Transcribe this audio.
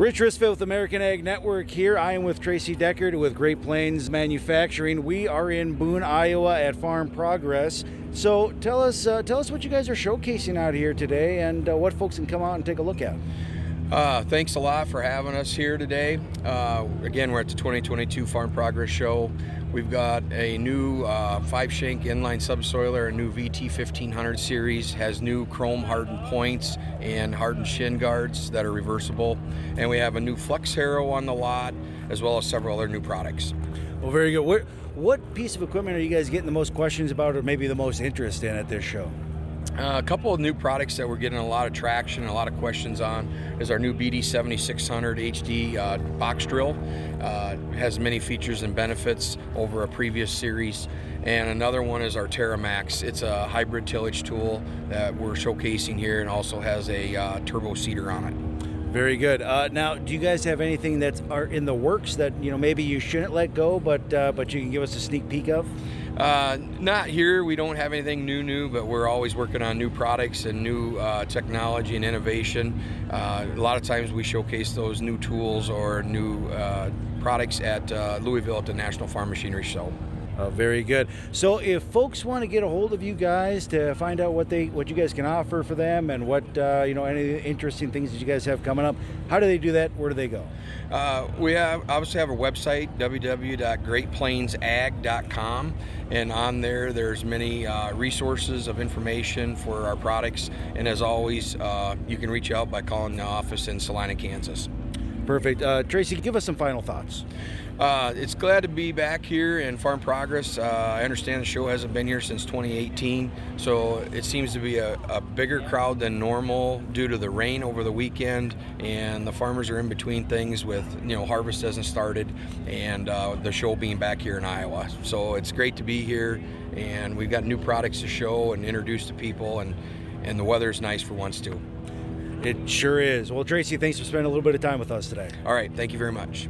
Rich Risfield with American Ag Network here. I am with Tracy Deckert with Great Plains Manufacturing. We are in Boone, Iowa at Farm Progress. So tell us, uh, tell us what you guys are showcasing out here today, and uh, what folks can come out and take a look at. Uh, thanks a lot for having us here today. Uh, again, we're at the 2022 Farm Progress Show. We've got a new uh, five shank inline subsoiler, a new VT 1500 series, has new chrome hardened points and hardened shin guards that are reversible. And we have a new flex harrow on the lot, as well as several other new products. Well, very good. What, what piece of equipment are you guys getting the most questions about, or maybe the most interest in at this show? Uh, a couple of new products that we're getting a lot of traction and a lot of questions on is our new BD 7600 HD uh, box drill. Uh, has many features and benefits over a previous series. And another one is our TerraMax. It's a hybrid tillage tool that we're showcasing here and also has a uh, turbo seeder on it. Very good. Uh, now, do you guys have anything that's are in the works that you know maybe you shouldn't let go, but uh, but you can give us a sneak peek of? Uh, not here. We don't have anything new, new, but we're always working on new products and new uh, technology and innovation. Uh, a lot of times we showcase those new tools or new uh, products at uh, Louisville at the National Farm Machinery Show. Uh, very good. So, if folks want to get a hold of you guys to find out what they what you guys can offer for them and what uh, you know any interesting things that you guys have coming up, how do they do that? Where do they go? Uh, we have obviously have a website www.greatplainsag.com, and on there there's many uh, resources of information for our products. And as always, uh, you can reach out by calling the office in Salina, Kansas. Perfect. Uh, Tracy, give us some final thoughts. Uh, it's glad to be back here in Farm Progress. Uh, I understand the show hasn't been here since 2018, so it seems to be a, a, bigger crowd than normal due to the rain over the weekend, and the farmers are in between things with you know harvest hasn't started, and uh, the show being back here in Iowa. So it's great to be here, and we've got new products to show and introduce to people, and and the weather is nice for once too. It sure is. Well, Tracy, thanks for spending a little bit of time with us today. All right, thank you very much.